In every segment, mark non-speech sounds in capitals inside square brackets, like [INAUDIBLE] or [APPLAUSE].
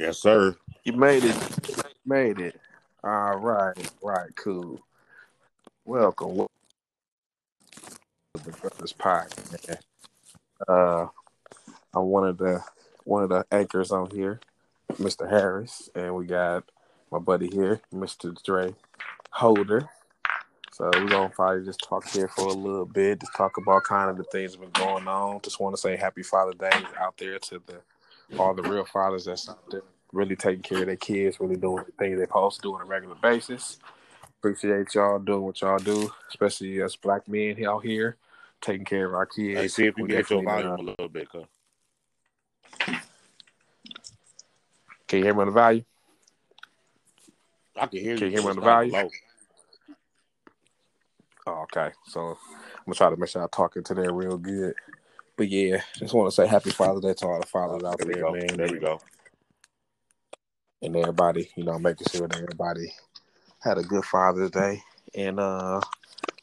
Yes, sir. You made it. Made it. All right. Right. Cool. Welcome. To the Brothers Podcast. Uh, I'm one of the one of the anchors on here, Mr. Harris, and we got my buddy here, Mr. Dre Holder. So we're gonna probably just talk here for a little bit, just talk about kind of the things that been going on. Just want to say Happy Father Day out there to the all the real fathers that's out there really taking care of their kids, really doing the things they're supposed to do on a regular basis. Appreciate y'all doing what y'all do, especially us black men out here taking care of our kids. Hey, see if you We get your volume uh, a little bit. Can you hear me on the value? I can hear you. Can you hear me on the low. Oh, okay. So I'm gonna try to make sure I talk into that real good. But yeah, just want to say Happy Father's Day to all the fathers out There there, go. man. There we go. and everybody, you know, making sure that everybody had a good Father's Day and uh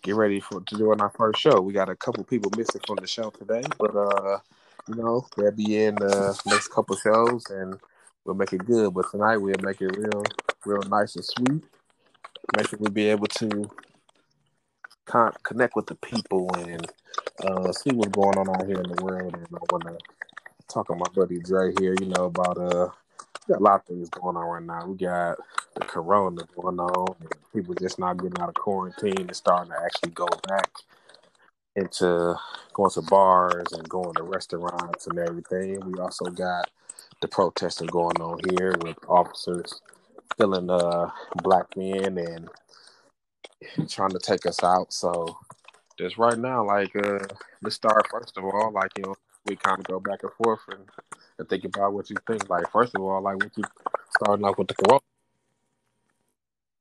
get ready for to doing our first show. We got a couple people missing from the show today, but uh, you know, they'll be in the next couple shows and we'll make it good. But tonight we'll make it real real nice and sweet. Make sure we'll be able to con- connect with the people and uh see what's going on out here in the world and I wanna talk to my buddy Dre here, you know, about uh got a lot of things going on right now. We got the corona going on, people just not getting out of quarantine and starting to actually go back into going to bars and going to restaurants and everything. We also got the protesting going on here with officers killing uh black men and trying to take us out. So just right now, like uh let's start first of all, like you know, we kind of go back and forth and, and think about what you think. Like first of all, like what you starting off with the corona.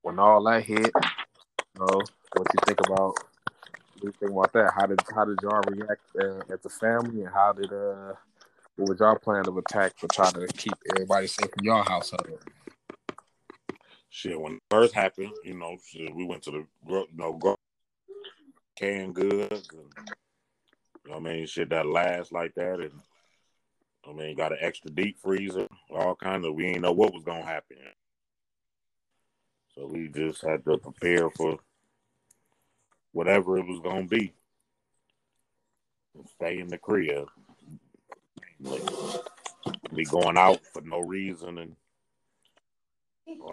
When all that hit, you know, what you think about what you think about that? How did how did y'all react uh, as a family and how did uh what was y'all plan of attack for trying to keep everybody safe in your household? Shit, when first happened, you know, shit, we went to the you know gro- canned goods and you know I mean shit that lasts like that and I mean got an extra deep freezer, all kind of we ain't know what was gonna happen. So we just had to prepare for whatever it was gonna be. Stay in the crib. Like, be going out for no reason and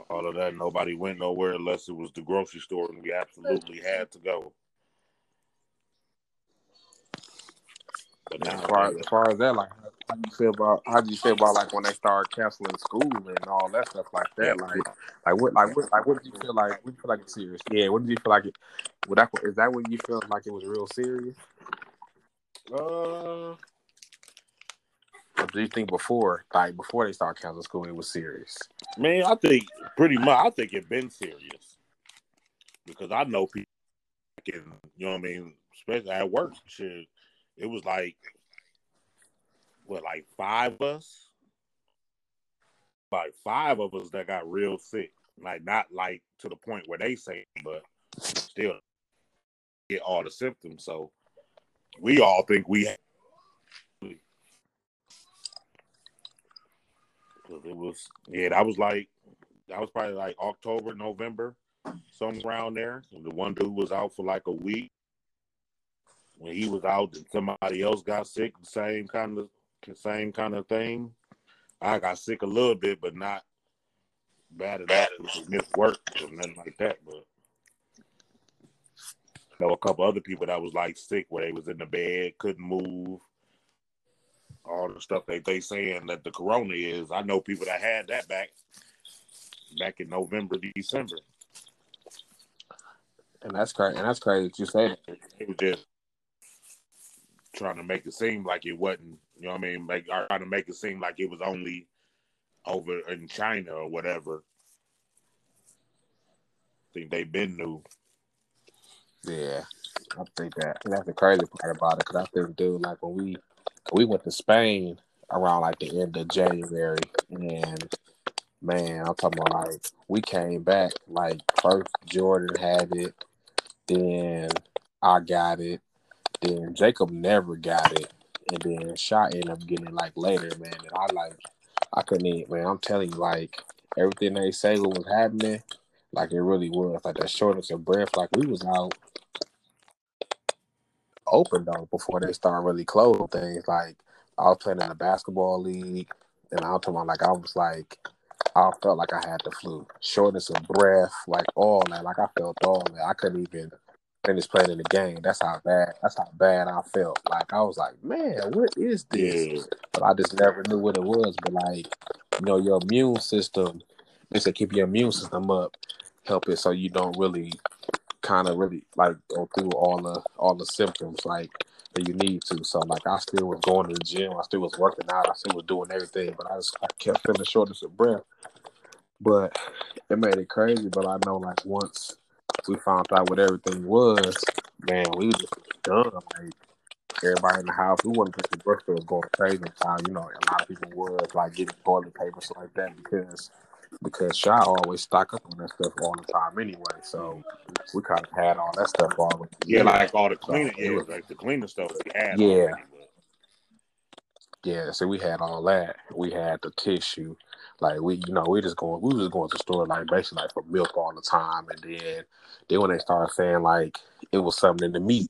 all of that. Nobody went nowhere unless it was the grocery store and we absolutely had to go. But As far as far as that, like how do you feel about how do you feel about like when they start canceling school and all that stuff like that? Like like what like what like what did you feel like what do you feel like it's serious? Yeah, what did you feel like it would that is that when you felt like it was real serious? uh, Or do you think before like before they start canceling school it was serious? Man, I think pretty much. I think it's been serious because I know people, can, you know what I mean, especially at work. Shit, it was like what, like five of us, like five of us that got real sick. Like not like to the point where they say, but still get all the symptoms. So we all think we. Cause it was yeah, that was like that was probably like October, November, somewhere around there. And the one dude was out for like a week. When he was out, and somebody else got sick. The same kind of same kind of thing. I got sick a little bit, but not bad enough to miss work or nothing like that. But there were a couple other people that was like sick, where they was in the bed, couldn't move. All the stuff that they saying that the corona is. I know people that had that back back in November, December. And that's crazy. And that's crazy that you say that. They was just trying to make it seem like it wasn't. You know what I mean? Make trying to make it seem like it was only over in China or whatever. I think they've been new. Yeah, I think that and that's the crazy part about it because I think, dude, like when we we went to Spain around like the end of January, and man, I'm talking about like we came back like first Jordan had it, then I got it, then Jacob never got it, and then Shot ended up getting it like later, man. And I like I couldn't eat, man. I'm telling you, like everything they say what was happening, like it really was. Like that shortness of breath, like we was out open though before they start really closing things. Like I was playing in a basketball league, and I was talking about like I was like I felt like I had the flu, shortness of breath, like all that. Like I felt all that. I couldn't even finish playing in the game. That's how bad. That's how bad I felt. Like I was like, man, what is this? Yeah. But I just never knew what it was. But like, you know, your immune system, they say keep your immune system up, help it so you don't really kind of really like go through all the all the symptoms like that you need to. So like I still was going to the gym, I still was working out, I still was doing everything, but I just I kept feeling shortness of breath. But it made it crazy. But I know like once we found out what everything was, man, we just done. Like everybody in the house, we wasn't just the grocery was going crazy. Time, you know, a lot of people was like getting toilet paper like that because because Shy always stock up on that stuff all the time anyway. So we kind of had all that stuff already. Yeah, like all the cleaning, yeah, it was- like the cleaning stuff we had. Yeah. already, Yeah, so we had all that. We had the tissue. Like we, you know, we just going, we was just going to the store like basically like for milk all the time, and then then when they started saying like it was something in the meat,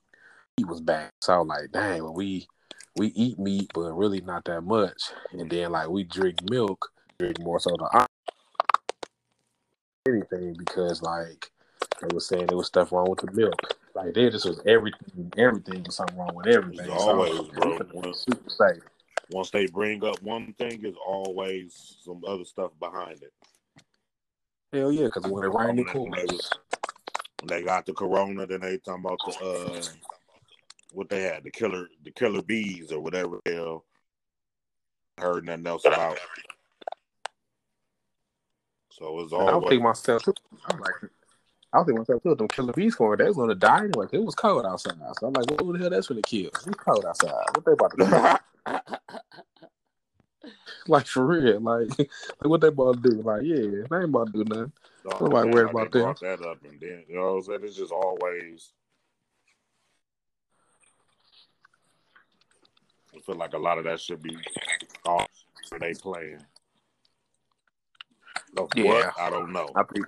meat was bad. So like, dang, well, we we eat meat, but really not that much. And then like we drink milk, drink more so than anything because like they were saying there was stuff wrong with the milk. Like there just was everything, everything was something wrong with everything. It's So always, like, bro. we finna be super safe. Once they bring up one thing, there's always some other stuff behind it. Hell yeah, because when it rained, it cool. They, was- when they got the corona, then they talking about the uh, what they had, the killer, the killer bees or whatever. the Hell, heard nothing else about. So it's And I always think myself too. I was like, I was thinking myself too. Them killer bees for they was gonna die anyway. It was cold outside. So I'm like, what the hell? That's for the kill. It's cold outside. What they about to do? [LAUGHS] like for real? Like, like what they about to do? Like, yeah, they ain't about to do nothing. Nobody worried about them. that up, and then you know what I'm saying. It's just always. I feel like a lot of that should be off for they playing. Of Yeah. what? I don't know. I think-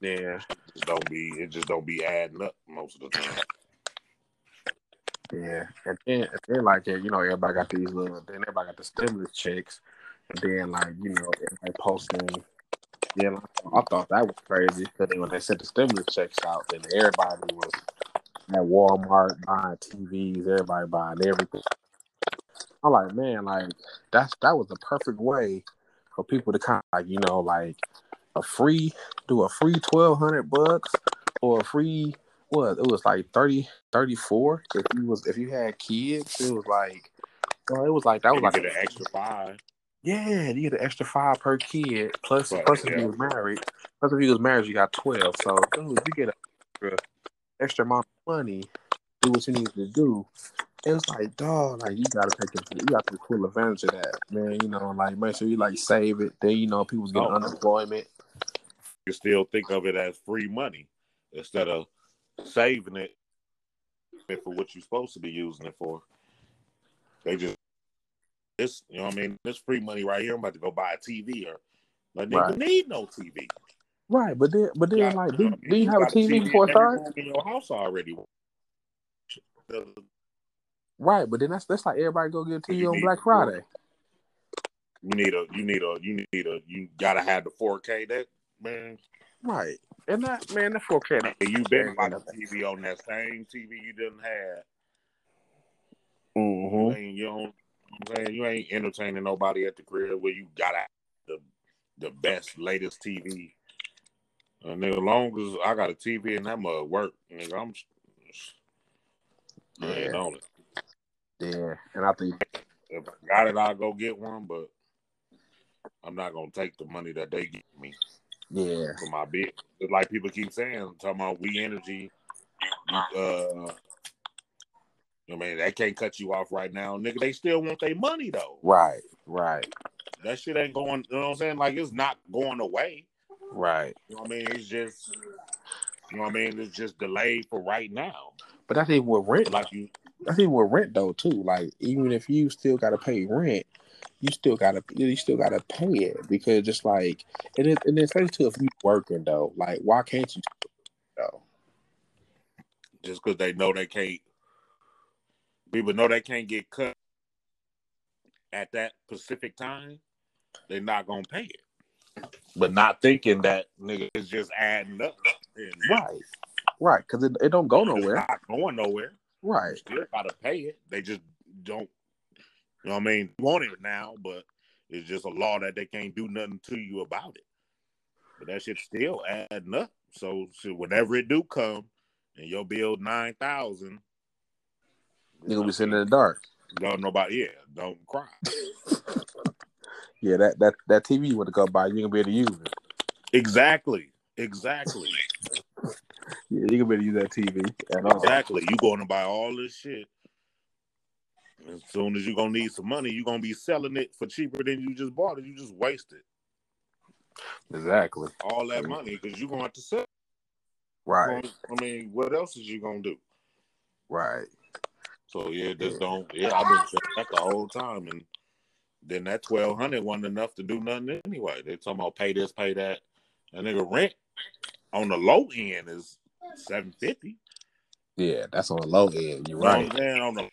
Yeah, it just don't be it just don't be adding up most of the time. yeah. And then, and then like, yeah, you know, everybody got these little. Then everybody got the stimulus checks, and then like, you know, everybody posting. Yeah, like, I thought that was crazy because then when they sent the stimulus checks out, then everybody was at Walmart buying TVs, everybody buying everything. I'm like, man, like that's that was the perfect way for people to kind of like, you know, like a free do a free twelve hundred bucks or a free what it was like 30 34 if you was if you had kids it was like well, it was like that was you like get an extra five. yeah, you get an extra five per kid. Plus, Right, plus if you was married, plus if you was married, you got twelve. So, dude, you get an extra, extra amount of money. Do what you need to do. It was like, dog, like you gotta take it. You got to take full advantage of that, man. You know, like make sure you like save it. Then you know people's getting Oh. unemployment. You still think of it as free money instead of saving it for what you're supposed to be using it for. They just this, you know what I mean? This free money right here. I'm about to go buy a TV or like Right. need no TV. Right, but then, but then, Yeah, like, you do, know do mean? you have a got TV before it starts? in your house already. Right, but then that's that's like everybody go get a TV You on Black Friday. You need a, you need a, you need a, you gotta have the 4K. That man, Right, and that man, the 4K. that- you been the TV on that same TV you didn't have. You Mhm. ain't, you don't, I'm saying you ain't entertaining nobody at the crib where you gotta have the the best latest TV. And as long as I got a TV and that mug work, nigga, I'm Yeah. on it. Yeah, and I think If I got it, I'll go get one, but I'm not gonna take the money that they give me yeah, for my. It's like people keep saying, talking about we energy, uh, I mean, they can't cut you off right now, nigga. They still want their money though. right, right, That shit ain't going. You know what I'm saying? Like it's not going away. right. You know what I mean? It's just, you know what I mean? It's just delayed for right now. But that's even with rent. Like you, That's even with rent though too. Like even if you still got to pay rent, you still gotta you still gotta pay it because just like and it, and especially too if you working though, like why can't you? Though? Just because they know they can't, people know they can't get cut at that specific time, they're not gonna pay it. But not thinking that nigga is just adding up. And Right, right, because it, it don't go it's nowhere. not going nowhere. Right, Still gotta pay it. They just don't. You know what I mean? Want it now, but it's just a law that they can't do nothing to you about it. But that shit's still adding up. So, so whenever it do come, and your bill nine thousand, you gonna be sitting in the dark. Don't nobody, yeah, don't cry. [LAUGHS] Yeah, that that that TV you want to go buy, you're gonna be able to use it. Exactly, exactly, Yeah, you gonna be able use that TV. Exactly. You going to buy all this shit. As soon as you're gonna need some money, you're gonna be selling it for cheaper than you just bought it. You just wasted it. Exactly. all that money because you're gonna have to sell. Right. I mean, what else is you gonna do? Right. So yeah, just don't. Yeah, I've been saying that the whole time, and then that twelve hundred wasn't enough to do nothing anyway. They talking about pay this, pay that. That nigga rent on the low end is seven fifty. Yeah, that's on the low end. You're You know right. I'm saying? On the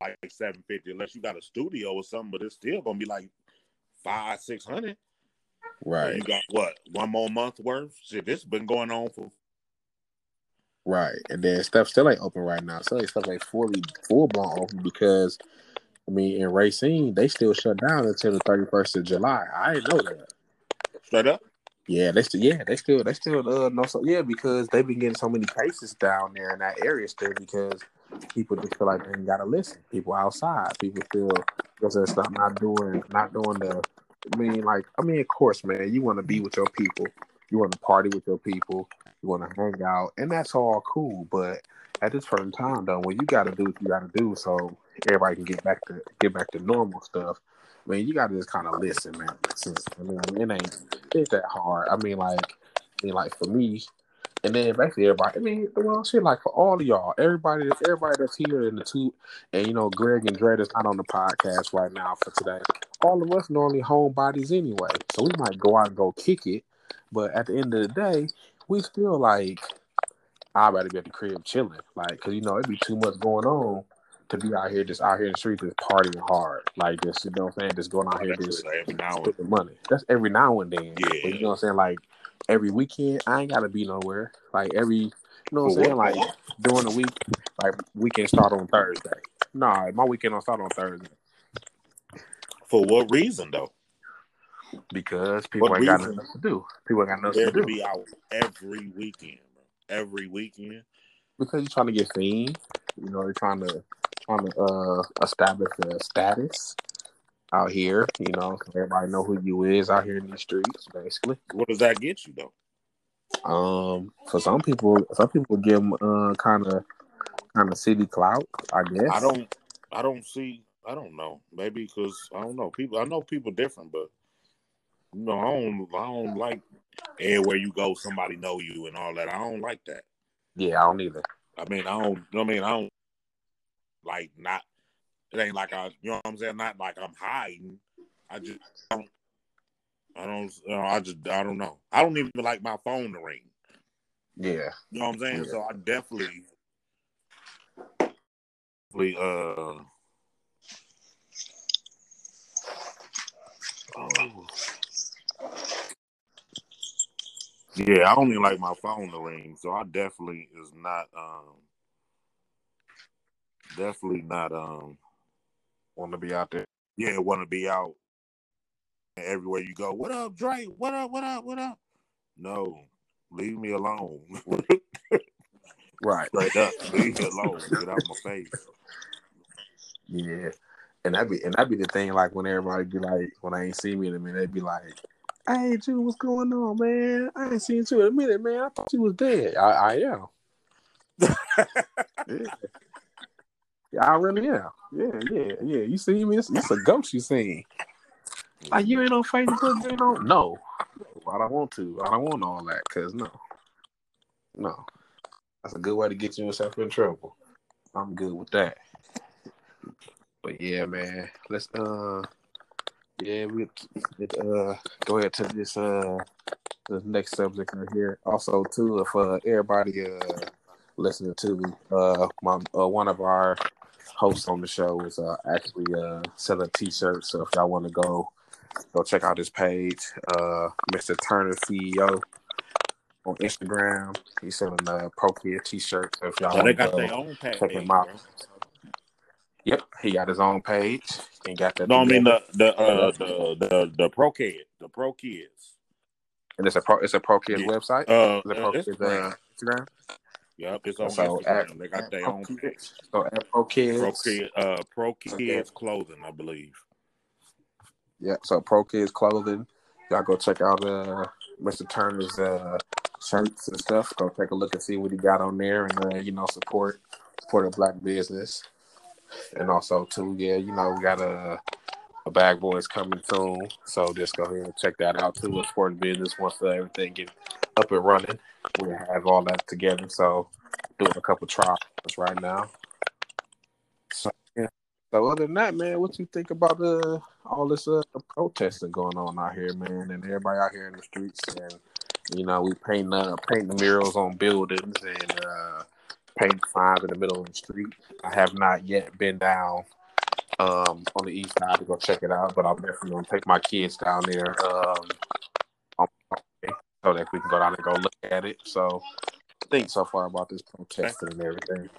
like seven fifty, unless you got a studio or something, but it's still gonna be like five, six hundred. Right. You got what? One more month worth? Shit, this has been going on for Right. And then stuff still ain't open right now. So stuff ain't fully full blown open because I mean in Racine they still shut down until the thirty first of July. I didn't know that. straight up. Yeah, they still yeah, they still they still uh no so yeah, because they've been getting so many cases down there in that area still because people just feel like they ain't gotta listen. People outside, people feel it's not not doing not doing the I mean like I mean of course man, you wanna be with your people, you wanna party with your people, you wanna hang out, and that's all cool, but at this certain time though, when you gotta do what you gotta do so everybody can get back to get back to normal stuff, I mean you gotta just kinda listen, man. Listen. I mean it ain't it's that hard. I mean, like, I mean, like for me, and then basically everybody. I mean, well, shit, like for all of y'all, everybody, everybody that's here in the two, and you know, Greg and Dred is not on the podcast right now for today. All of us normally homebodies anyway, so we might go out and go kick it, but at the end of the day, we still like. I'd rather be at the crib chilling, like, cause you know it'd be too much going on to be out here, just out here in the street, just partying hard, like just you know what I'm saying, just going out here, just every now and money. That's every now and then. Yeah. But you know what I'm saying? Like every weekend, I ain't gotta be nowhere. Like every, you know what I'm saying? Like during the week, like weekend start on Thursday. Nah, my weekend don't start on Thursday for what reason though? because people What ain't got nothing to do. People ain't got nothing There to to do be out every weekend, bro. Every weekend. because you're trying to get seen. You know, you're trying to trying to uh establish a status out here. You know, everybody know who you is out here in these streets, basically. What does that get you though? Um, for some people, some people give them uh kind of kind of city clout, I guess. I don't. I don't see. I don't know. Maybe because I don't know. People. I know people different, but you know, I don't. I don't like everywhere you go, somebody know you and all that. I don't like that. Yeah, I don't either. I mean, I don't. I mean, I don't like not. It ain't like I. You know what I'm saying? Not like I'm hiding. I just don't. I don't. You know, I just. I don't know. I don't even like my phone to ring. Yeah, You know what I'm saying? Yeah. So I definitely, definitely, uh, oh. yeah, I only like my phone to ring, so I definitely is not, um, definitely not, um, want to be out there. yeah, want to be out everywhere you go. What up, Drake? What up? What up? What up? No, leave me alone. [LAUGHS] Right. Straight up, leave me alone. Get out my face. Yeah, and that be and that be the thing. Like when everybody be like, when I ain't seen me in a minute, they be like, "Hey, Jude, what's going on, man? I ain't seen you in a minute, man. I thought you was dead. I, I am. [LAUGHS] yeah. I really am. Yeah, yeah, yeah. You see me? It's, it's a ghost you seen. Like you ain't on Facebook, you ain't on. No, I don't want to. I don't want all that. Cause no, no, that's a good way to get yourself in trouble. I'm good with that. But yeah, man, let's uh Yeah, we uh go ahead to this uh the next subject right here. Also, too, if uh everybody uh listening to uh my uh, one of our hosts on the show is uh actually uh selling t-shirts. So if y'all want to go go check out his page, uh Mr. Turner CEO on Instagram. He's selling uh Pro Kid t-shirts. So if y'all they got go their own page. check him out. bro. Yep, he got his own page and got that. No, I mean the the uh, the the the pro kid, the pro kids. and it's a pro it's a Pro Kids Yeah. website. Uh, Is it Pro uh, Kids Instagram. Yep, it's on So Instagram. at, they got their own Kids. page. So at Pro Kids. Pro kid, uh, pro kids clothing, I believe. Yeah, so Pro Kids clothing. Y'all go check out uh Mr. Turner's uh shirts and stuff. Go take a look and see what he got on there and uh, you know, support support a black business. And also too, yeah, you know, we got a a bag boys coming soon. So just go ahead and check that out too. A sport business once uh, everything get up and running. We have all that together. So doing a couple trials right now. So yeah. So other than that, man, what you think about uh, all this uh, protesting going on out here, man, and everybody out here in the streets, and you know, we paint uh, paint the murals on buildings and uh, paint signs in the middle of the street. I have not yet been down um, on the east side to go check it out, but I'm definitely gonna take my kids down there um, so that we can go down and go look at it. So, think so far about this protesting and everything.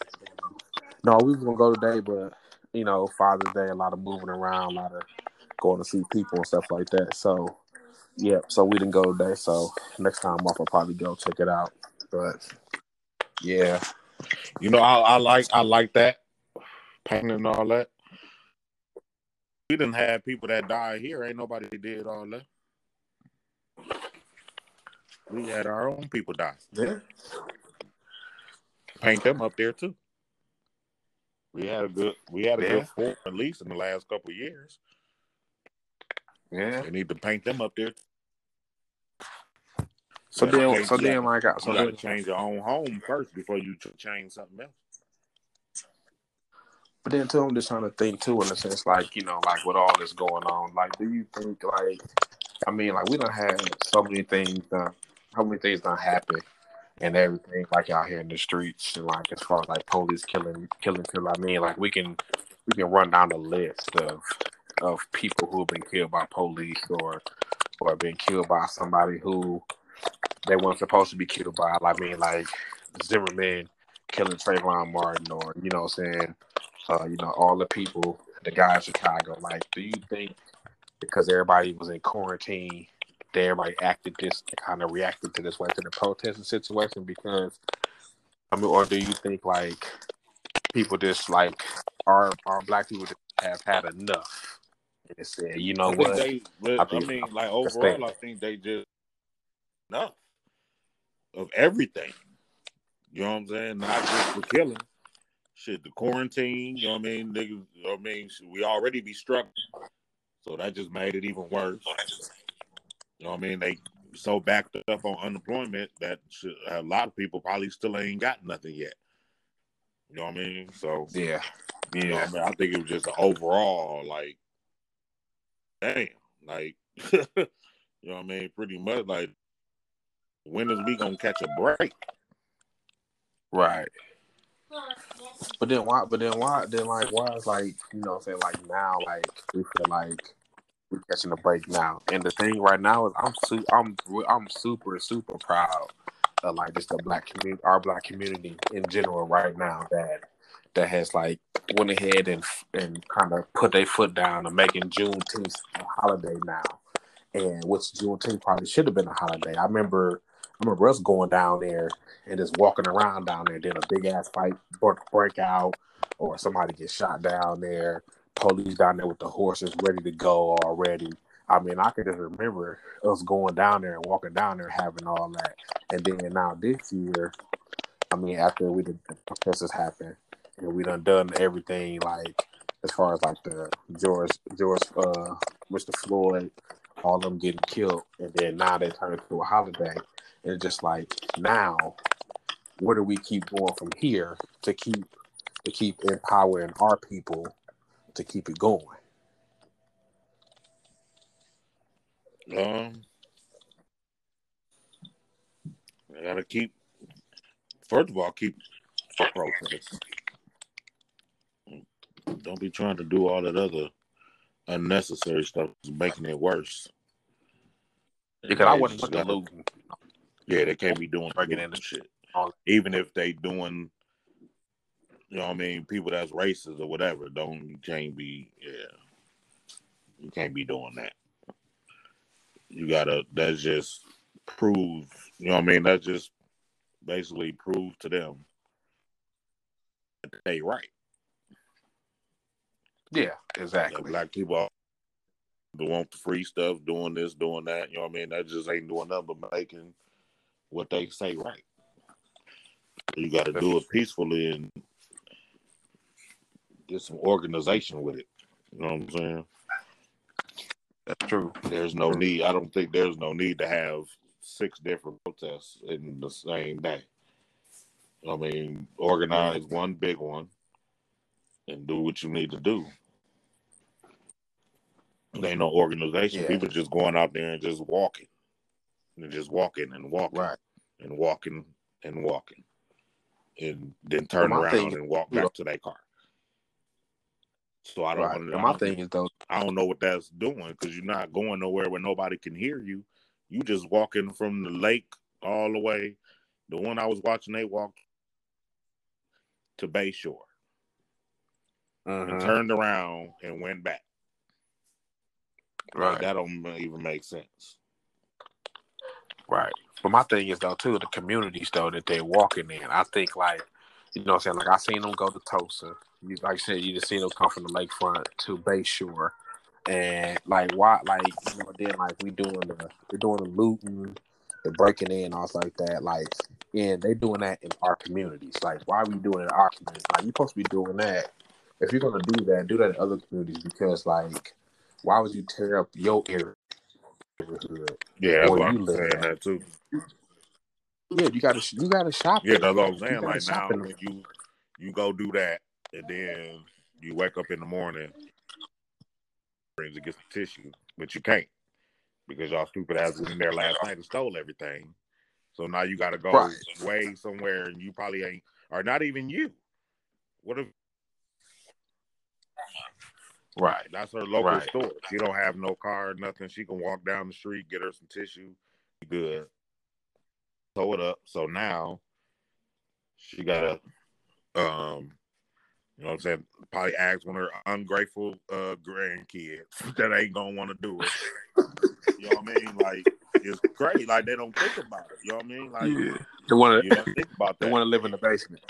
No, we was gonna go today, but you know, Father's Day, a lot of moving around, a lot of going to see people and stuff like that. So, yeah, so we didn't go today. So next time off, I'll probably go check it out. But yeah, You know, I, I like I like that painting and all that. We didn't have people that died here. Ain't nobody did all that. We had our own people die. yeah, Paint them up there too. We had a good we had a Yeah. good four at least in the last couple of years. yeah. They need to paint them up there. So Yeah, then, okay, so you then, gotta- like, so You got to then, change your own home first before you change something else. But then too, I'm just trying to think too, in a sense, like you know, like with all this going on, like, do you think, like, I mean, like, we don't have so many things done, how many things done happen, and everything, like out here in the streets, and like as far as like police killing, killing, kill. I mean, like we can, we can run down the list of of people who've been killed by police or or been killed by somebody who they weren't supposed to be killed by. I mean, like Zimmerman killing Trayvon Martin, or you know, what I'm saying uh, you know, all the people, the guy in Chicago. Like, do you think because everybody was in quarantine, that everybody acted this kind of reacted to this way to the protesting situation? Because I mean, or do you think like people just like our our black people just have had enough and said, you know I what? they, but, I I, think- mean, like I overall, I think they just enough of everything. You know what I'm saying? Not just the killing, shit, the quarantine. You know what I mean? Niggas, you know what I mean, we already be struggling, so that just made it even worse. You know what I mean? They so backed up on unemployment that a lot of people probably still ain't got nothing yet. You know what I mean? So Yeah, you know, yeah, I, mean? I think it was just an overall like, damn, like, [LAUGHS] you know what I mean? Pretty much like, when is we gonna catch a break? right. But then why? But then why? Then like why is like you know what I'm saying like now like we feel like we're catching a break now. And the thing right now is I'm su- I'm I'm super super proud of like just the black community, our black community in general right now that that has like went ahead and and kind of put their foot down and making Juneteenth a holiday now. And which Juneteenth probably should have been a holiday. I remember I remember us going down there and just walking around down there, then a big ass fight break, out, or somebody get shot down there. Police down there with the horses ready to go already. I mean, I can just remember us going down there and walking down there having all that. And then now this year, I mean, after we did the protests happen and we done done everything like as far as like the George George uh Mr. Floyd, all them getting killed, and then now they turn it to a holiday. And it's just like now, where do we keep going from here to keep to keep empowering our people to keep it going? Um, I gotta keep. First of all, keep protest. Don't be trying to do all that other unnecessary stuff, making it worse. Because I wasn't looking. Yeah, they can't be doing breaking into shit. Even if they doing, you know, what I mean, people that's racist or whatever. Don't you can't be. Yeah, you can't be doing that. You gotta. That's just prove. You know what I mean? That just basically prove to them that they right. Yeah, exactly. black people don't want the free stuff, doing this, doing that. You know what I mean? That just ain't doing nothing but making what they say right. You got to do it peacefully and get some organization with it. You know what I'm saying? That's true. There's no need. I don't think there's no need to have six different protests in the same day. I mean, organize one big one and do what you need to do. There ain't no organization. Yeah. People just going out there and just walking. And just walking and walking. Right. And walking and walking. And then turn around thing, and walk back know, to their car. So I don't. Right. Know, my I thing is though, I don't know what that's doing because you're not going nowhere where nobody can hear you. You just walking from the lake all the way. The one I was watching, they walked to Bayshore uh-huh. and turned around and went back. Right. Like, that don't even make sense. Right. But my thing is though too the communities though that they're walking in. I think like you know what I'm saying? Like I seen them go to Tulsa. You like I said, you just seen them come from the lakefront to Bayshore. And like why like you know, then like we doing the we're doing the looting, the breaking in, all like that. Like and they doing that in our communities. Like why are we doing it in our communities? Like you supposed to be doing that. If you're gonna do that, do that in other communities because like why would you tear up your area? Yeah, or you live saying that too. Yeah, you gotta you gotta shop. Yeah, that's what I'm saying. Like now, when you you go do that, and then you wake up in the morning, brings to get some tissue, but you can't because y'all stupid ass was in there last night and stole everything. So now you got to go right. way somewhere, and you probably ain't, or not even you. What if Right. That's her local right. store. She don't have no car, nothing. She can walk down the street, get her some tissue, good. Sew it up. So now she got a um you know what I'm saying? Probably ask one of her ungrateful uh grandkids [LAUGHS] that ain't gonna want to do it. [LAUGHS] you know what I mean? Like it's great. Like they don't think about it. You know what I mean? Like yeah. they want to think about [LAUGHS] that. They want to live in the basement.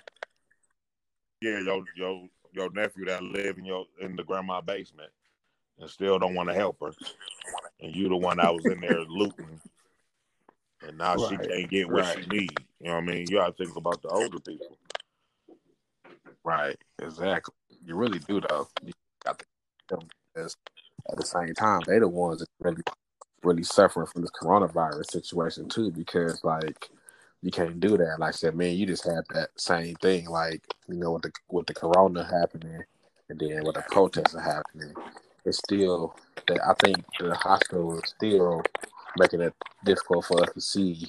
Yeah, yo, yo, your nephew that live in your in the grandma basement and still don't want to help her, and you the one that was in there looting, and now right. she can't get what right. she need. You know what I mean? You got to think about the older people. Right. Exactly. You really do though. You got to because at the same time they the ones that really really suffering from this coronavirus situation too because like you can't do that. Like I said, man, you just had that same thing, like you know, with the with the corona happening, and then with the protests are happening. It's still that I think the hospital is still making it difficult for us to see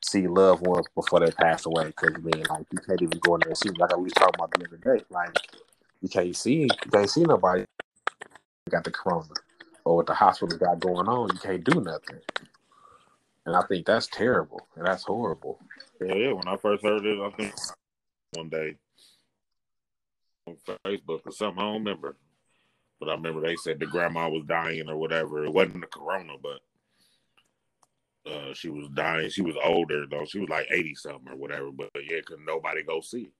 see loved ones before they pass away. Because I mean, like you can't even go in there and see. Like we was talking about the other day, like you can't see you can't see nobody got the corona or what the hospital got going on. You can't do nothing. And I think that's terrible and that's horrible. Yeah, yeah. When I first heard it, I think one day on Facebook or something, I don't remember. But I remember they said the grandma was dying or whatever. It wasn't the corona, but uh, she was dying. She was older though. She was like eighty something or whatever. But yeah, couldn't nobody go see it.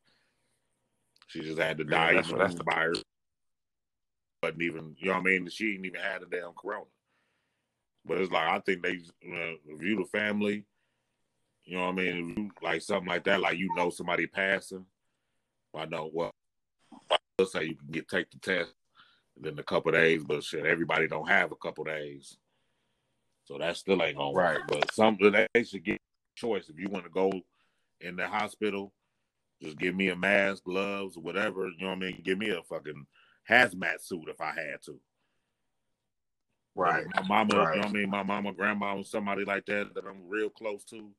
She just had to die yeah, that's, that's the buyer. Wasn't even you know what I mean. She didn't even had a damn corona. But it's like I think they uh, view the family. You know what I mean? You, like something like that, like you know somebody passing. I know well. Let's say you can get take the test then a couple days, but shit, everybody don't have a couple days, so that still ain't gonna right. work. But some they should get choice if you want to go in the hospital. Just give me a mask, gloves, whatever. You know what I mean? Give me a fucking hazmat suit if I had to. Right. My mama, Right. you know what I mean? My mama, grandma, or somebody like that that I'm real close to.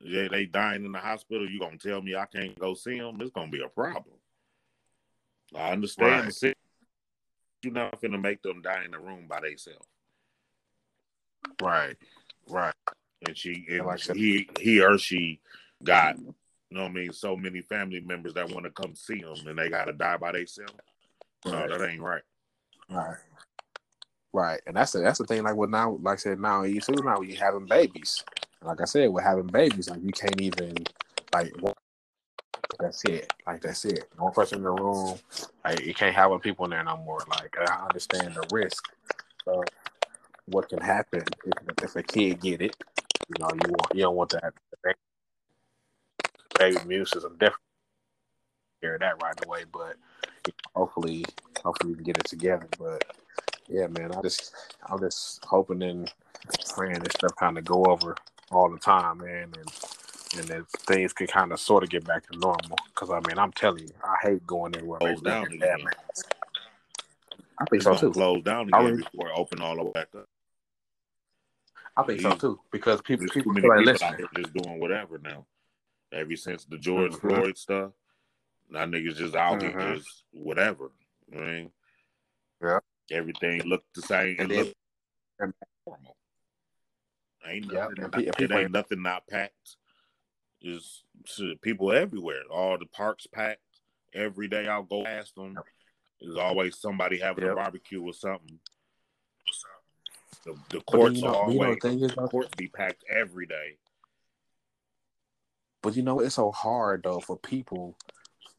Yeah, they dying in the hospital. You gonna tell me I can't go see them? It's gonna be a problem. I understand Right. You're not gonna make them die in the room by themselves. Right. Right. And she and like I he he or she got you know what I mean, so many family members that want to come see them and they gotta die by themselves. No, Right. that ain't right. Right. Right. And that's the that's the thing, like what now like I said, now you too now you having babies. Like I said, we're having babies, like you can't even like that's it. Like that's it. One person in the room, like you can't have other people in there no more. Like I understand the risk of what can happen if, if a kid get it. You know, you want you don't want that baby immune system definitely hear that right away, but hopefully hopefully we can get it together. But yeah, man, I just I'm just hoping and praying this stuff kind of go over all the time, man, and and that things can kind of sort of get back to normal. Because I mean, I'm telling you, I hate going anywhere. Close where down again. masks. I think It's so too. close down I again really- before open all the way back up. I think so too because people people many feel like people listening. here just doing whatever now. Ever since the George Mhm. Floyd stuff, now niggas just out here Mhm. just whatever. You know what I mean? Yeah. Everything looked the same And and looked normal. Ain't nothing, pe- and it ain't nothing not packed. Shit, people everywhere. All the parks packed. Every day I'll go past them. There's always somebody having a barbecue or something. The, the courts you know, you always the thing is, the courts be packed every day. But you know, it's so hard though for people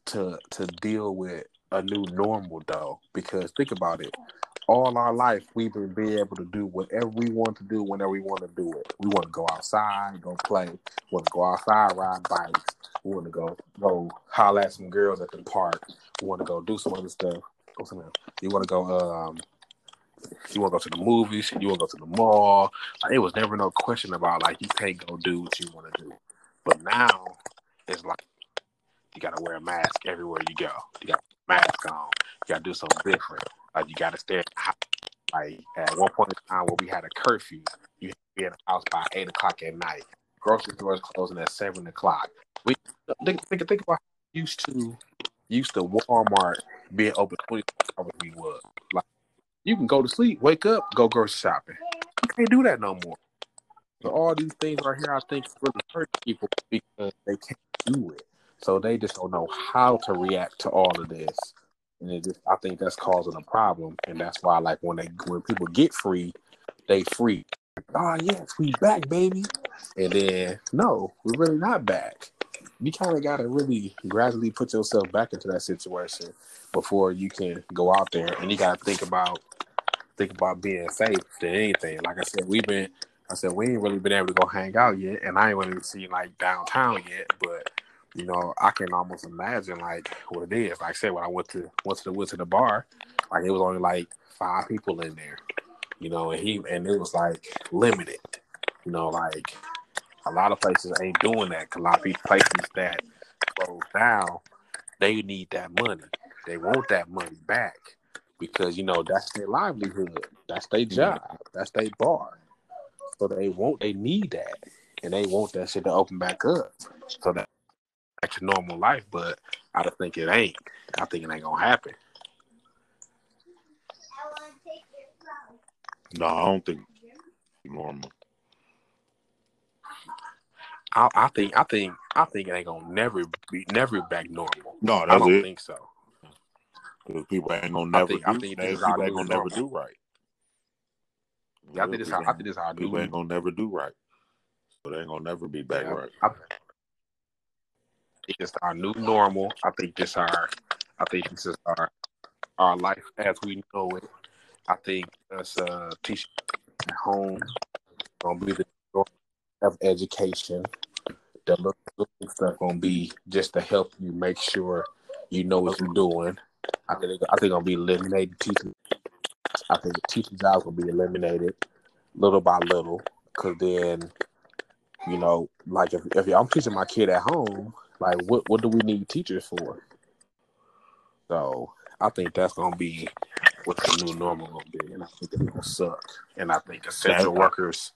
to to deal with a new normal though, because think about it. All our life, we've been being able to do whatever we want to do whenever we want to do it. We want to go outside, go play. We want to go outside, ride bikes. We want to go go holler at some girls at the park. We want to go do some other stuff. What's the name? You want to go um you want to go to the movies, you want to go to the mall. Like, it was never no question about like you can't go do what you want to do. But now it's like you gotta wear a mask everywhere you go. You got mask on. You gotta do something different. Like you gotta stay. Like at one point in time where we had a curfew, you had to be in the house by eight o'clock at night. Grocery stores closing at seven o'clock. We think, think, think about used to used to Walmart being open twenty four hours. We was like you can go to sleep, wake up, go grocery shopping. You can't do that no more. So all these things right here, I think, really hurt people because they can't do it. So they just don't know how to react to all of this, and it just, I think that's causing a problem. And that's why, like, when they when people get free, they free. Oh yes, we back, baby. And then no, we're really not back. You kind of got to really gradually put yourself back into that situation before you can go out there, and you got to think about think about being safe than anything. Like I said, we've been I said we ain't really been able to go hang out yet, and I ain't really seen like downtown yet. But you know, I can almost imagine like what it is. Like I said, when I went to went to the went to the bar, like it was only like five people in there. You know, and he and it was like limited. You know, like a lot of places ain't doing that. 'cause a lot of places that close down, they need that money. They want that money back because you know that's their livelihood. That's their job. That's their bar. So they want, they need that, and they want that shit to open back up, so that back to normal life. But I don't think it ain't. I think it ain't gonna happen. No, I don't think normal. I, I think, I think, I think it ain't gonna never be, never back normal. No, I don't it. think so. Because people ain't gonna I never think- I do. think they- this is people ain't gonna never do right. Yeah, I think this, how, I think this how I do. people do. ain't gonna never do right. So they ain't gonna never be back Yeah, right. I think it's our new normal. I think this our, I think this is our, our life as we know it. I think us uh, teaching at home gonna be the of education. The little, little stuff gonna be just to help you make sure you know what you're doing. I think I think gonna be eliminated teaching. I think the teaching jobs will be eliminated little by little, because then you know, like if, if I'm teaching my kid at home, like what what do we need teachers for? So I think that's gonna be what the new normal gonna be, and I think it's gonna suck. And I think essential workers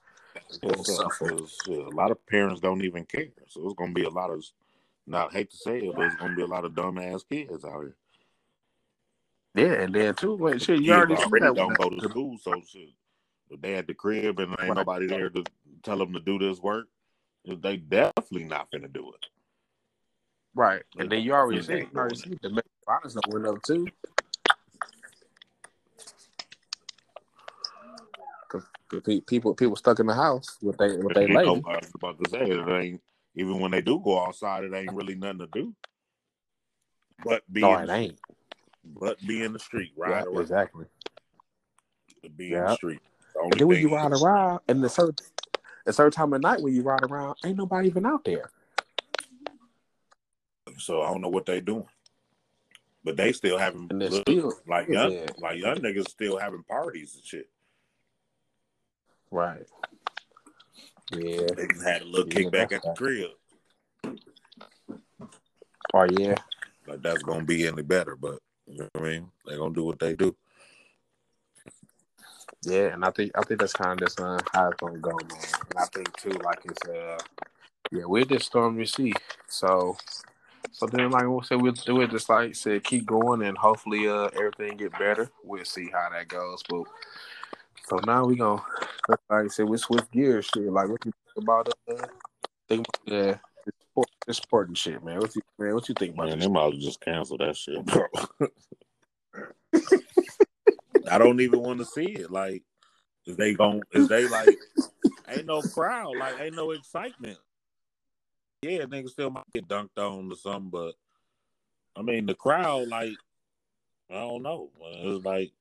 will suffer. A lot of parents don't even care, so it's gonna be a lot of. Not hate to say it, but it's gonna be a lot of dumbass kids out here. Yeah, and then too, wait, shit, you Kids already see already that don't with go to school, so shit. If they at the crib and ain't nobody there to tell them to do this work, they definitely not gonna do it. Right, and then you already Yeah. see, you already see the domestic violence that went up too. Cause, 'cause people people stuck in the house with they with they You know, lady. I was about to say it ain't even when they do go outside, it ain't really nothing to do. But be No, it the, ain't. But be in the street, Yeah, ride around, exactly. be in the street. The And then when you ride is- around, and the certain a certain time of night when you ride around, ain't nobody even out there. so I don't know what they doing, but they still having And they're look, still like young, yeah. like young niggas still having parties and shit. right. Yeah. They just had a little Yeah, kickback at the crib. Oh yeah. Like that's gonna be any better, but you know what I mean, They're gonna do what they do. Yeah, and I think I think that's kind of just uh, how it's gonna go, man. And I think too, like it's uh, yeah, we're just stormy see. So, so then like we'll say we'll do it just like said, keep going, and hopefully uh everything get better. We'll see how that goes. But so now we gonna like I said, we switch gears. Shit, like what you think about uh, think the sport, sport and shit, man. What you man? What you think about Man, this? they might just cancel that shit, bro. [LAUGHS] I don't even want to see it. Like, is they gon' is they like ain't no crowd, like ain't no excitement. Yeah, niggas still might get dunked on or something, but I mean the crowd, like, I don't know. It's like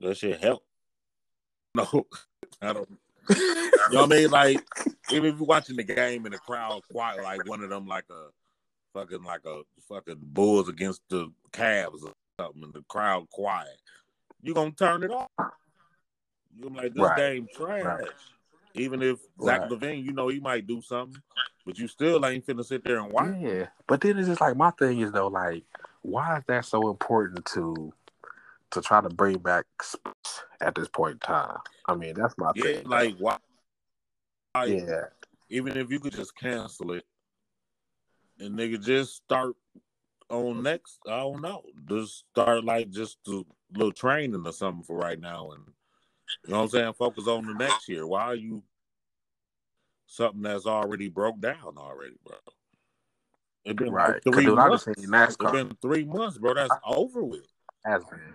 that shit help. [LAUGHS] No, I don't. You know what I mean? Like, even if you're watching the game and the crowd quiet, like one of them, like a fucking, like a fucking Bulls against the Cavs or something, and the crowd quiet, you're gonna turn it off. You're like, this Right. game trash. Right. Even if Zach Right. LaVine, you know, he might do something, but you still ain't finna sit there and watch. Yeah, but then it's just like my thing is though, like, why is that so important to to try to bring back at this point in time? I mean, that's my Yeah, thing. like why? Like, yeah, even if you could just cancel it and nigga just start on next, I don't know, just start like just a little training or something for right now, and you know what I'm saying. Focus on the next year. Why are you something that's already broke down already, bro? It been right. three months. It's been three months, bro. That's over with. Has been.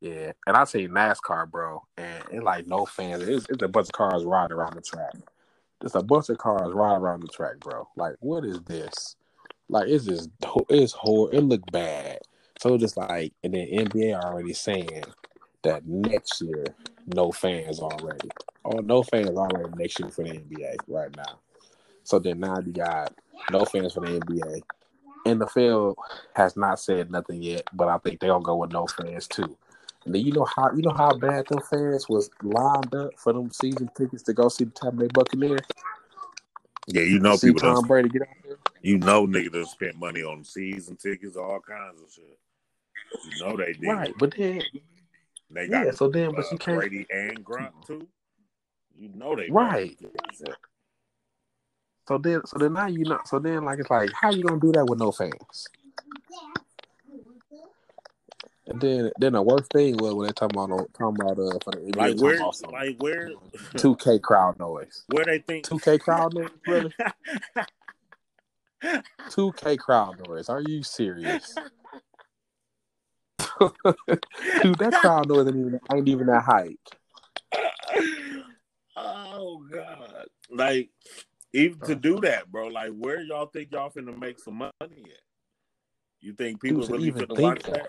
Yeah, and I say NASCAR, bro, and it like no fans. It's, it's a bunch of cars riding around the track. Just a bunch of cars riding around the track, bro. Like, what is this? Like, it's just it's horrible. It looked bad. So just like, and then NBA already saying that next year, no fans already. Oh, no fans already next year for the NBA right now. So then now you got no fans for the NBA. NFL has not said nothing yet, but I think gonna go with no fans too. You know how you know how bad them fans was lined up for them season tickets to go see the Tampa Bay Buccaneers. Yeah, you know, see people. Tom Done, Brady get out there. you know, niggas done spent money on season tickets, all kinds of shit. You know they did. Right, but then They got yeah, so then but uh, you can't Brady and Gronk too. You know they Right. so then so then now you know so then like it's like how you gonna do that with no fans? And then then the worst thing was when they talking about talking about uh for the NBA, Like where, like [LAUGHS] where, two K crowd noise. where they think Two K crowd noise, really? [LAUGHS] Two K crowd noise. Are you serious? [LAUGHS] Dude, that crowd noise ain't even ain't even that hype. oh god! Like even to do that, bro. Like where y'all think y'all finna make some money at? You think people Dude, really even finna think watch that. that?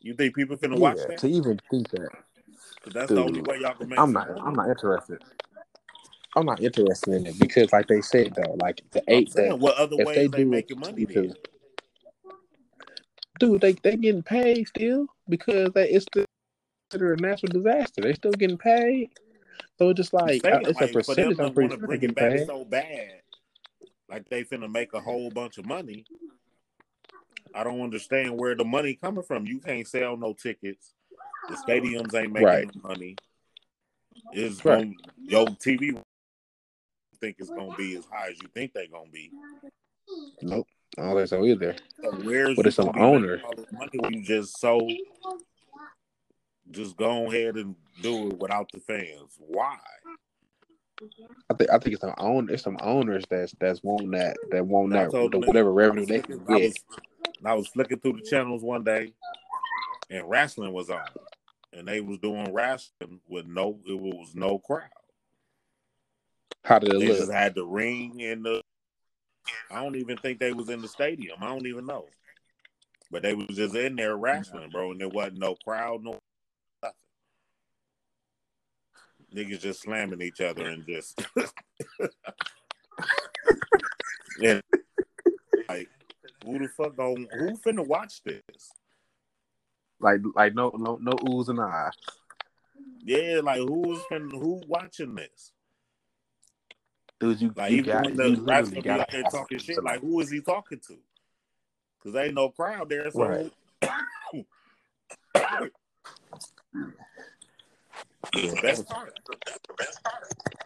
You think people can Yeah, watch that? to even think that. that's the only Dude, way y'all can make. I'm not money. I'm not interested. I'm not interested in it because like they said though, like the eight saying, that what other they ways they, do making money then? dude, they they getting paid still because they, it's considered a natural disaster. They still getting paid. So it's just like uh, it's like, a percentage. I'm pretty sure they getting paid. so bad, like they finna make a whole bunch of money. I don't understand where the money coming from. You can't sell no tickets. The stadiums ain't making Right. money. It's Right. your TV think it's gonna be as high as you think they're gonna be. Nope. I don't think so either. So where's But it's some gonna be making owner. money when you just so just go ahead and do it without the fans. Why? I think I think it's some own it's some owners that's that's wanting that that want I that the, whatever revenue they can I get. was I was flicking through the channels one day, and wrestling was on, and they was doing wrestling with no it was no crowd. How did it They look? just had the ring and the. I don't even think they was in the stadium. I don't even know, but they was just in there wrestling, bro, and there wasn't no crowd, no nothing. Niggas just slamming each other and just. [LAUGHS] [LAUGHS] and like, who the fuck gon' who finna watch this? Like like no no no oohs and ahs. Yeah, like who's finna who watching this? Dude, you, Like you even got when the literally be got up there talking shit, like who is he talking to? Because ain't no crowd there, so Right. The best part.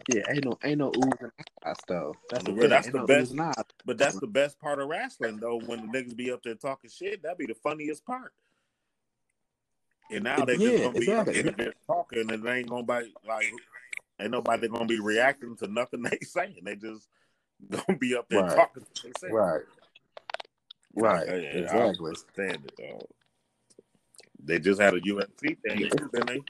Yeah, ain't no ain't no oohs and ahs though. That's the that's Ain't the no best. ahs. But that's the best part of wrestling, though. When the niggas be up there talking shit, that'd be the funniest part. And now they Yeah, just gonna be exactly. up there talking, and they ain't gonna be like, ain't nobody gonna be reacting to nothing [LAUGHS] they saying. They just gonna be up there Right. talking. What they. Right. Right. Like, yeah, I exactly. understand it, dog. They just had a UFC thing, didn't they?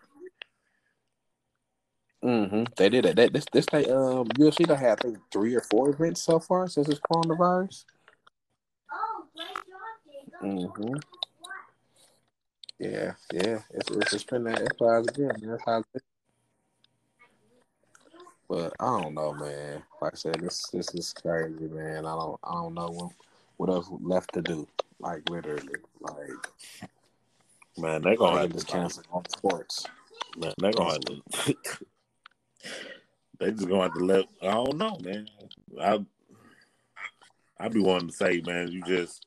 Mm-hmm. They did it. That this this they um UFC done had I think three or four events so far since this coronavirus. Mm-hmm. Yeah, yeah. It's it's just been that it's how it's been, man. That's how it's been. But I don't know, man. Like I said, this this is crazy, man. I don't I don't know what what else left to do. Like literally, like Man, they're gonna have to cancel all sports. man, they gonna have to. [LAUGHS] they just gonna have to let. I don't know, man. I I be wanting to say, man, you just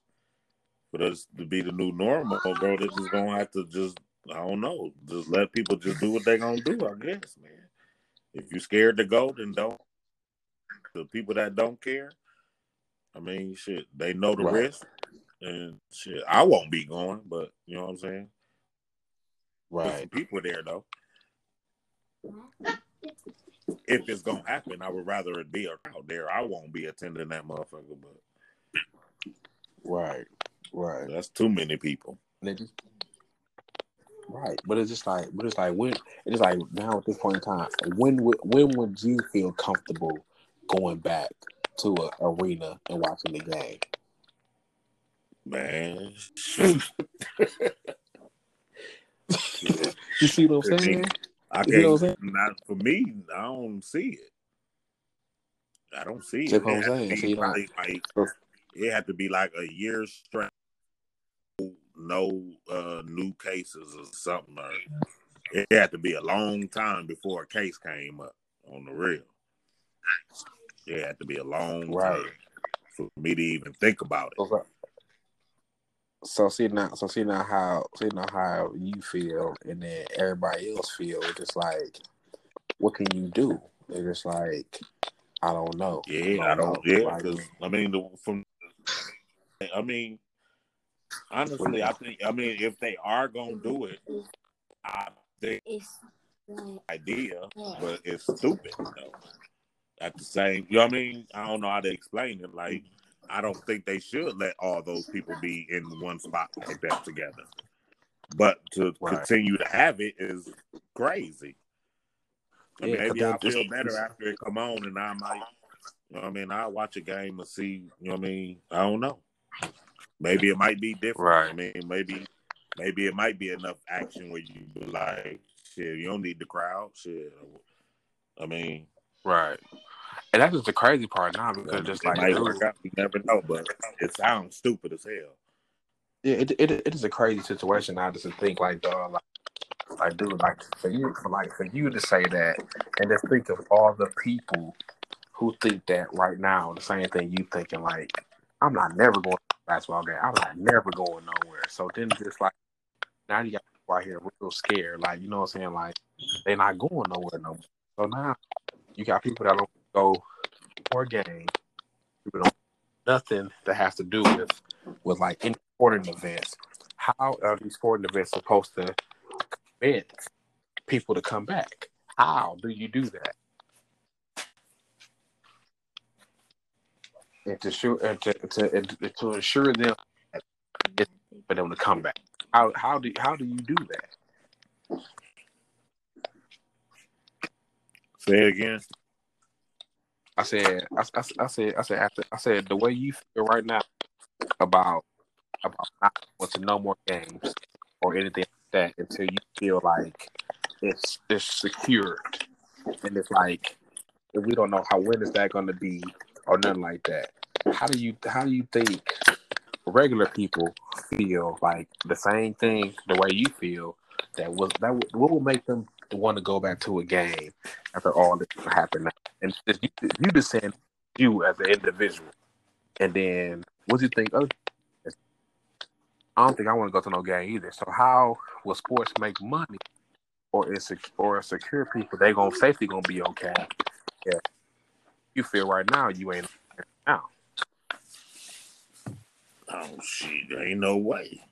for us to be the new normal, bro. They just gonna have to just. I don't know. Just let people just do what they gonna do. I guess, man. If you scared to go, then don't. The people that don't care, I mean, shit, they know the Right. risk, and shit. I won't be going, but you know what I'm saying. Right. people there though. If it's gonna happen, I would rather it be a crowd there. I won't be attending that motherfucker, but Right. Right. that's too many people. Just right, but it's just like, but it's like when it's like now at this point in time, when would when would you feel comfortable going back to an arena and watching the game? Man, [LAUGHS] You see what I'm saying? I You know what can't. I'm Not for me. I don't see it. I don't see it. That's what I'm It had to saying. be So you don't- probably like it had to be like a year straight, no uh, new cases or something. Or it had to be a long time before a case came up on the real. It had to be a long Right. time for me to even think about it. So, so see now, so see now how see now how you feel, and then everybody else feel. It's just like, what can you do? It's just like, I don't know. Yeah, I don't. Yeah, Like, because I mean, the, from I mean, honestly, I think I mean if they are gonna do it, I think it's idea, but it's stupid though. At the same, you know what I mean? I don't know how to explain it. Like, I don't think they should let all those people be in one spot like that together. But to Right. continue to have it is crazy. I mean, maybe I'll feel just- better after it come on, and I might. You know what I mean, I'll watch a game and see. You know what I mean? I don't know. Maybe it might be different. Right. I mean, maybe, maybe it might be enough action where you be like, shit, you don't need the crowd. Shit. I mean, Right. And that's just the crazy part now because it just like might dude, work out. You never know, but it sounds stupid as hell. yeah, it, it it is a crazy situation now just to think like dog like like dude like for you for like for you to say that and just think of all the people who think that right now the same thing you thinking like I'm not never going to basketball game I'm not never going nowhere so then just like now you got people out here real scared. Like, you know what I'm saying? Like, they're not going nowhere no more. So now you got people that don't go for a game. Nothing that has to do with with like any sporting events. How are these sporting events supposed to convince people to come back? How do you do that? And to and to to, and to ensure them for them to come back. How how do how do you do that? Say it again. I said, I, I, I, said, I said, after, I said, the way you feel right now about about not to no more games or anything like that until you feel like it's it's secured, and it's like we don't know how when is that going to be or nothing like that. How do you how do you think regular people feel like the same thing the way you feel that was that what will make them want to go back to a game after all this happened and you, you just saying you as an individual and then what do you think oh, I don't think I want to go to no game either. So how will sports make money or is or secure people they gonna safety gonna be okay? Yeah. You feel right now you ain't now. Oh shit, there ain't no way.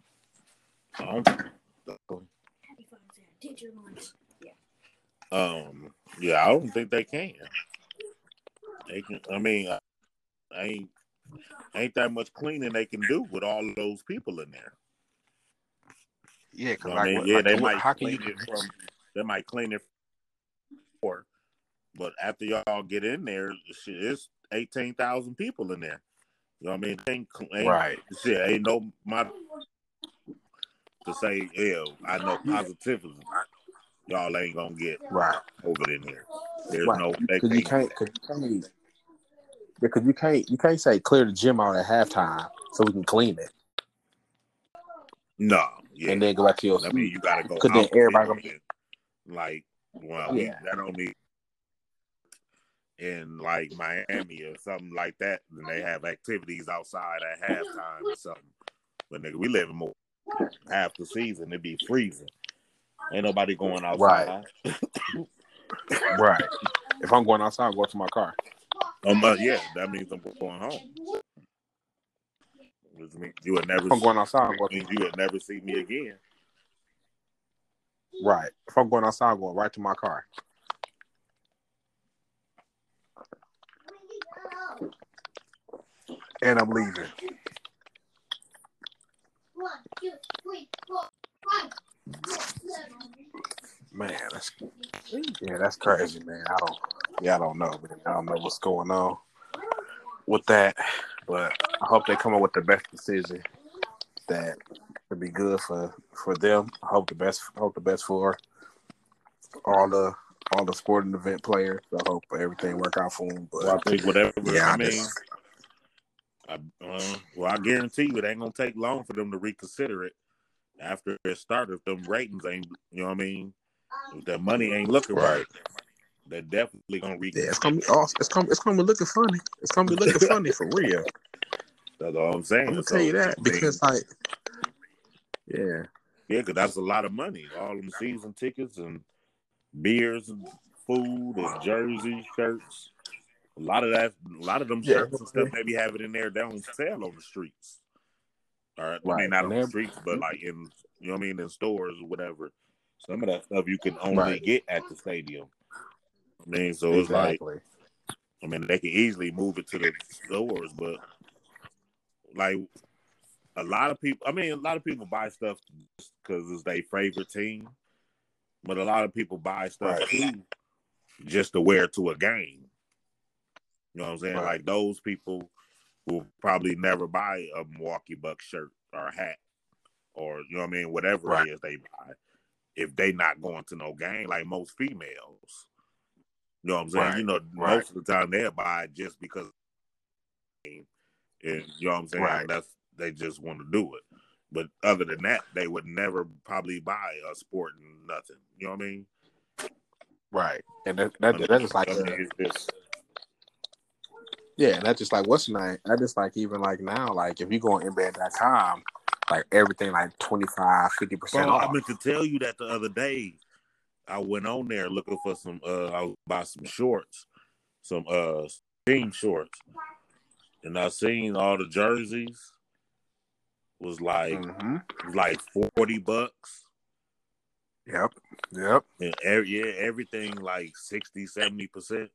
Um, um, yeah, I don't think they can. They can. I mean, I, ain't ain't that much cleaning they can do with all those people in there. Yeah, because I mean, like, yeah, like, they might how can clean you it from. They might clean it for, but after y'all get in there, shit, it's eighteen thousand people in there. You know what I mean? Ain't, ain't, right? Shit, ain't no my to say, yeah, I know positively. Y'all ain't gonna get Right. COVID in here. There's Right. no Because you can't. can't, cause you can't, you can't, you can't say clear the gym out at halftime so we can clean it No, yeah. and then go back to your I mean, you gotta go. Because then everybody gonna and, like, well, we, Yeah. that only in like Miami or something like that. And they have activities outside at halftime or something. But nigga, we live in more half the season. it'd be freezing. Ain't nobody going outside. [LAUGHS] right. If I'm going outside, I'm going to my car. Um, but yeah, that means I'm going home. Which means you would never. If I'm going outside, I'm going means you would never see me again. right. If I'm going outside, I'm going right to my car. And I'm leaving. Man, that's yeah, that's crazy, man. I don't, yeah, I don't know, man. I don't know what's going on with that, but I hope they come up with the best decision that would be good for for them. I hope the best, hope the best for all the all the sporting event players. I hope everything work out for them. Well, I think whatever. yeah, I I mean, just, I, uh, well, I guarantee you, it ain't gonna take long for them to reconsider it after it started. If them ratings ain't, you know what I mean? If that money ain't looking right, Right. they're definitely gonna yeah, reconsider. it's gonna be awesome. It's gonna it's gonna be looking funny. It's gonna be looking funny for real. That's all I'm saying. I'm gonna tell you that because like, yeah, yeah, because that's a lot of money. All them season tickets and beers and food and jerseys, shirts. A lot of that, a lot of them Yeah. shirts and stuff maybe have it in there. They don't sell on the streets. All right, I mean not on the streets, but like in you know what I mean in stores or whatever. Some of that stuff you can only Right. get at the stadium. I mean, so it's like. I mean they can easily move it to the stores, but like a lot of people, I mean a lot of people buy stuff because it's their favorite team, but a lot of people buy stuff Right. too just to wear to a game. You know what I'm saying? Right. Like those people will probably never buy a Milwaukee Bucks shirt or hat or you know what I mean, whatever Right. it is they buy. If they not going to no game, like most females. You know what I'm saying? Right. You know, Right. most of the time they'll buy just because and you know what I'm saying? Right. That's they just want to do it. But other than that, they would never probably buy a sport and nothing. You know what I mean? Right. And that, that that's just like I it's just yeah, and that's just like what's name? That just like even like now, like if you go on NBA.com, like everything like 25, 50 percent I meant to tell you that the other day. I went on there looking for some. Uh, I was buy some shorts, some uh team shorts, and I seen all the jerseys was like hmm was like forty bucks. Yep, yep. And every, yeah, everything like 60, 70 percent.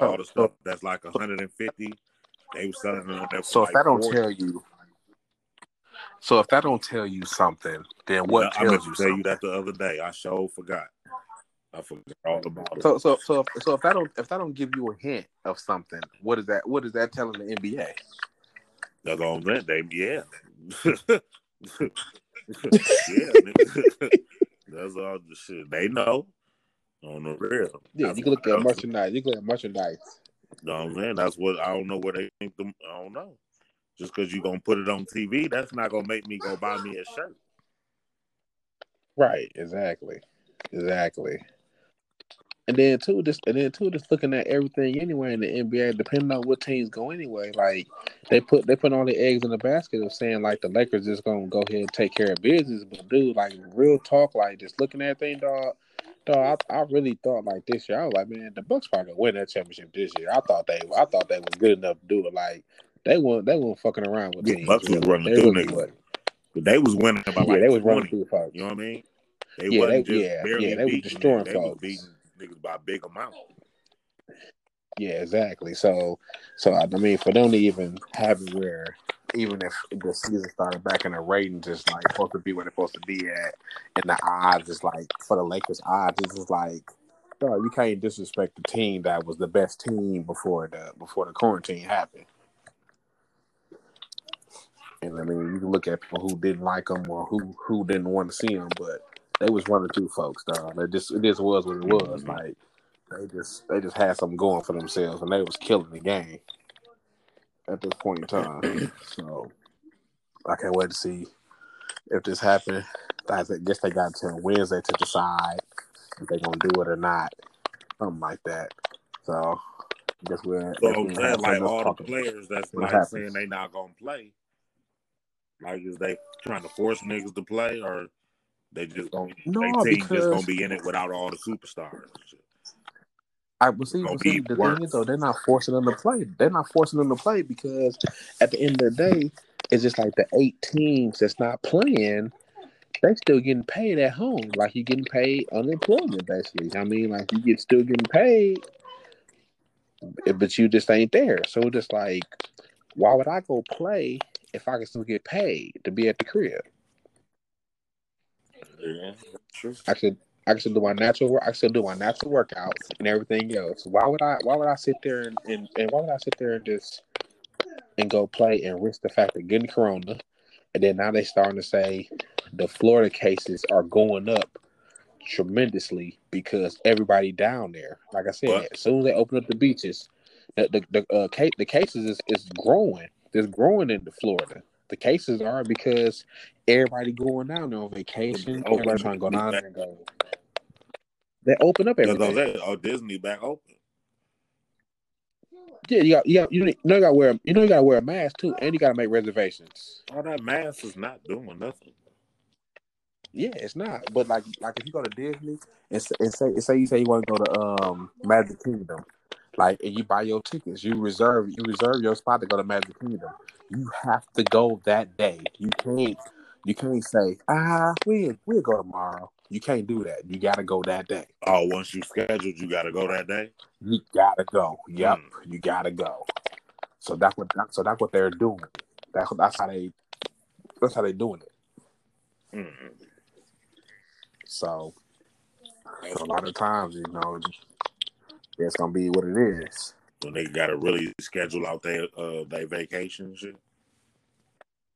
Oh, all the stuff that's like 150, they were selling them So if like that don't 40. tell you, so if that don't tell you something, then what I meant tells to you tell something? you that the other day. I sure forgot. I forgot all about it. So so so if, so if that don't if that don't give you a hint of something, what is that? What is that telling the NBA? That's all I'm saying. They, yeah. [LAUGHS] [LAUGHS] yeah. [LAUGHS] That's all the shit. They know. On the real. Yeah, That's you can look at merchandise. You can look at merchandise. You know what I'm saying? That's what I don't know where they think them. I don't know. Just because you're gonna put it on TV, that's not gonna make me go buy me a shirt. Right. Exactly. Exactly. And then too, just and then too, just looking at everything anyway in the NBA, depending on what teams go anyway. Like they put they put all the eggs in the basket of saying like the Lakers just gonna go ahead and take care of business. But dude, like real talk, like just looking at things, dog. Dog, I, I really thought like this year. I was like, man, the Bucks probably gonna win that championship this year. I thought they, I thought they was good enough to do it. Like they weren't, they weren't fucking around with Yeah, teams. Bucks was running They through really niggas. they was winning by Yeah, like they was running 20. through folks. You know what I mean? They Yeah, they- just yeah, yeah, they beating destroying niggas. They was beating niggas by a big amount. Yeah, exactly. So, so I mean, for them to even have it where, even if the season started back and the ratings is like supposed to be where they're supposed to be at, and the odds is like for the Lakers odds, it's just like, no, you can't disrespect the team that was the best team before the before the quarantine happened. And I mean, you can look at people who didn't like them or who who didn't want to see them, but they was one or two folks, dog. It just just was what it was. Like they just they just had something going for themselves, and they was killing the game at this point in time. [COUGHS] so I can't wait to see if this happens. I guess they got until Wednesday to decide if they're gonna do it or not, something like that. So I guess we're So saying, like all the players. that's like happens. saying they not gonna play. Like, is they trying to force niggas to play, or they just gonna No, they team just gonna be in it without all the superstars? I but see, but see the worse. thing is though, they're not forcing them to play. They're not forcing them to play because at the end of the day, it's just like the eight teams that's not playing, they still getting paid at home. Like you're getting paid unemployment basically. I mean, like you get still getting paid, but you just ain't there. So just like, why would I go play if I can still get paid to be at the crib? Yeah, true. I should I can still do my natural work. I can still do my natural workouts and everything else. Why would I? Why would I sit there and, and, and why would I sit there and just and go play and risk the fact of getting corona? And then now they starting to say the Florida cases are going up tremendously because everybody down there. Like I said, But- as soon as they open up the beaches, the the the, uh, case, the cases is, is growing. It's growing into Florida. The cases are because everybody going down there on vacation. Open Everybody trying to go down there and go. They open up That's what I'm everything. saying. Oh, Disney back open. Yeah, you got, you got, you know, you got to wear, you know, you got to wear a mask too, and you got to make reservations. All that mask is not doing nothing. Yeah, it's not. But like, like if you go to Disney and, s- and say, and say you say you want to go to um Magic Kingdom, like, and you buy your tickets, you reserve, you reserve your spot to go to Magic Kingdom. You have to go that day. You can't, you can't say, ah, we we'll go tomorrow. You can't do that. You got to go that day. Oh, once you scheduled, you got to go that day. You gotta go. Yep, you gotta go. So that's what so that's what they're doing. That's that's how they that's how they doing it. Mm. So, so a lot of times, you know, it's gonna be what it is. When they got to really schedule out their uh their vacation shit.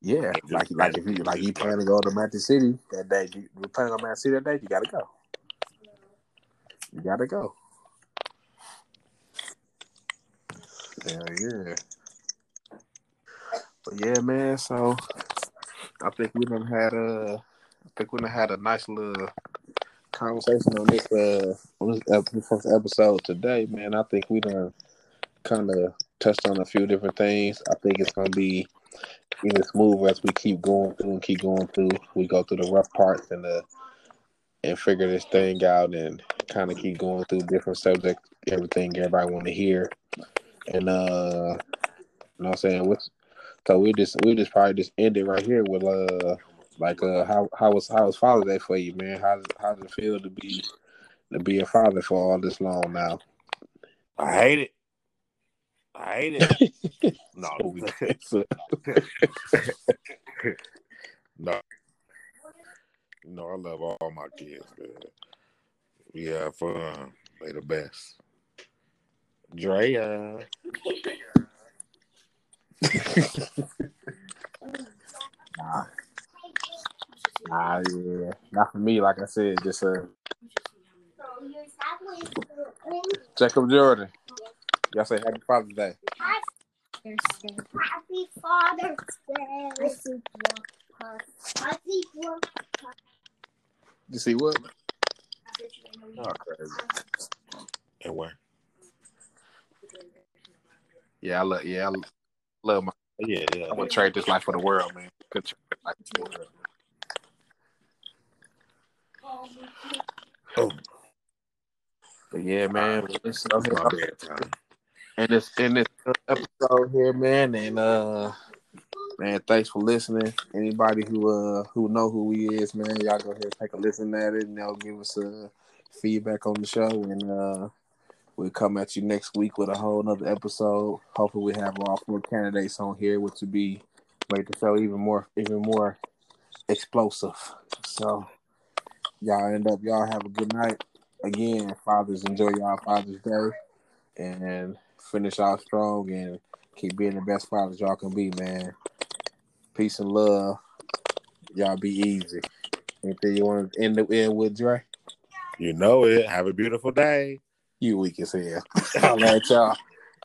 Yeah, Just like like if you like you plan to go to Magic City that day, you, you plan on Magic City that day, you gotta go. You gotta go. Hell yeah. But yeah, man. So I think we done had a, I think we done had a nice little conversation on this uh on this ep- first episode today, man. I think we done kind of touched on a few different things. I think it's gonna be even smoother as we keep going through and keep going through. We go through the rough parts and the and figure this thing out and kind of keep going through different subjects, everything everybody want to hear. And uh you know what I'm saying? What's so we just we just probably just end it right here with uh like uh how how was how was Father's Day for you, man? How how does it feel to be to be a father for all this long now? I hate it. I hate it. [LAUGHS] no, [LAUGHS] [LAUGHS] no, no. I love all my kids, man. We have fun. They the best. Drea. nah. Nah, yeah, not for me. Like I said, just uh, Jacob Jordan. Y'all say Happy Father's Day. Happy Father's Day. You see what? Oh, crazy. And where? Yeah, I love. Yeah, I love my. Yeah, yeah. I to trade this life for the world, man. Good trade life for the world. Oh, But yeah, man. It's it's my bedtime. and this in this episode here, man. And uh, man, thanks for listening. Anybody who uh who know who he is, man, y'all go ahead and take a listen at it, and they'll give us uh feedback on the show, and uh, we'll come at you next week with a whole nother episode. Hopefully, we have all four candidates on here, which would be make the show even more even more explosive. So, y'all end up y'all have a good night. Again, fathers, enjoy y'all Father's Day and finish out strong and keep being the best fathers y'all can be, man. Peace and love. Y'all be easy. Anything you want to end the end with, Dre? You know it. Have a beautiful day. You weak as hell. [LAUGHS] All right, y'all.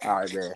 All right, man.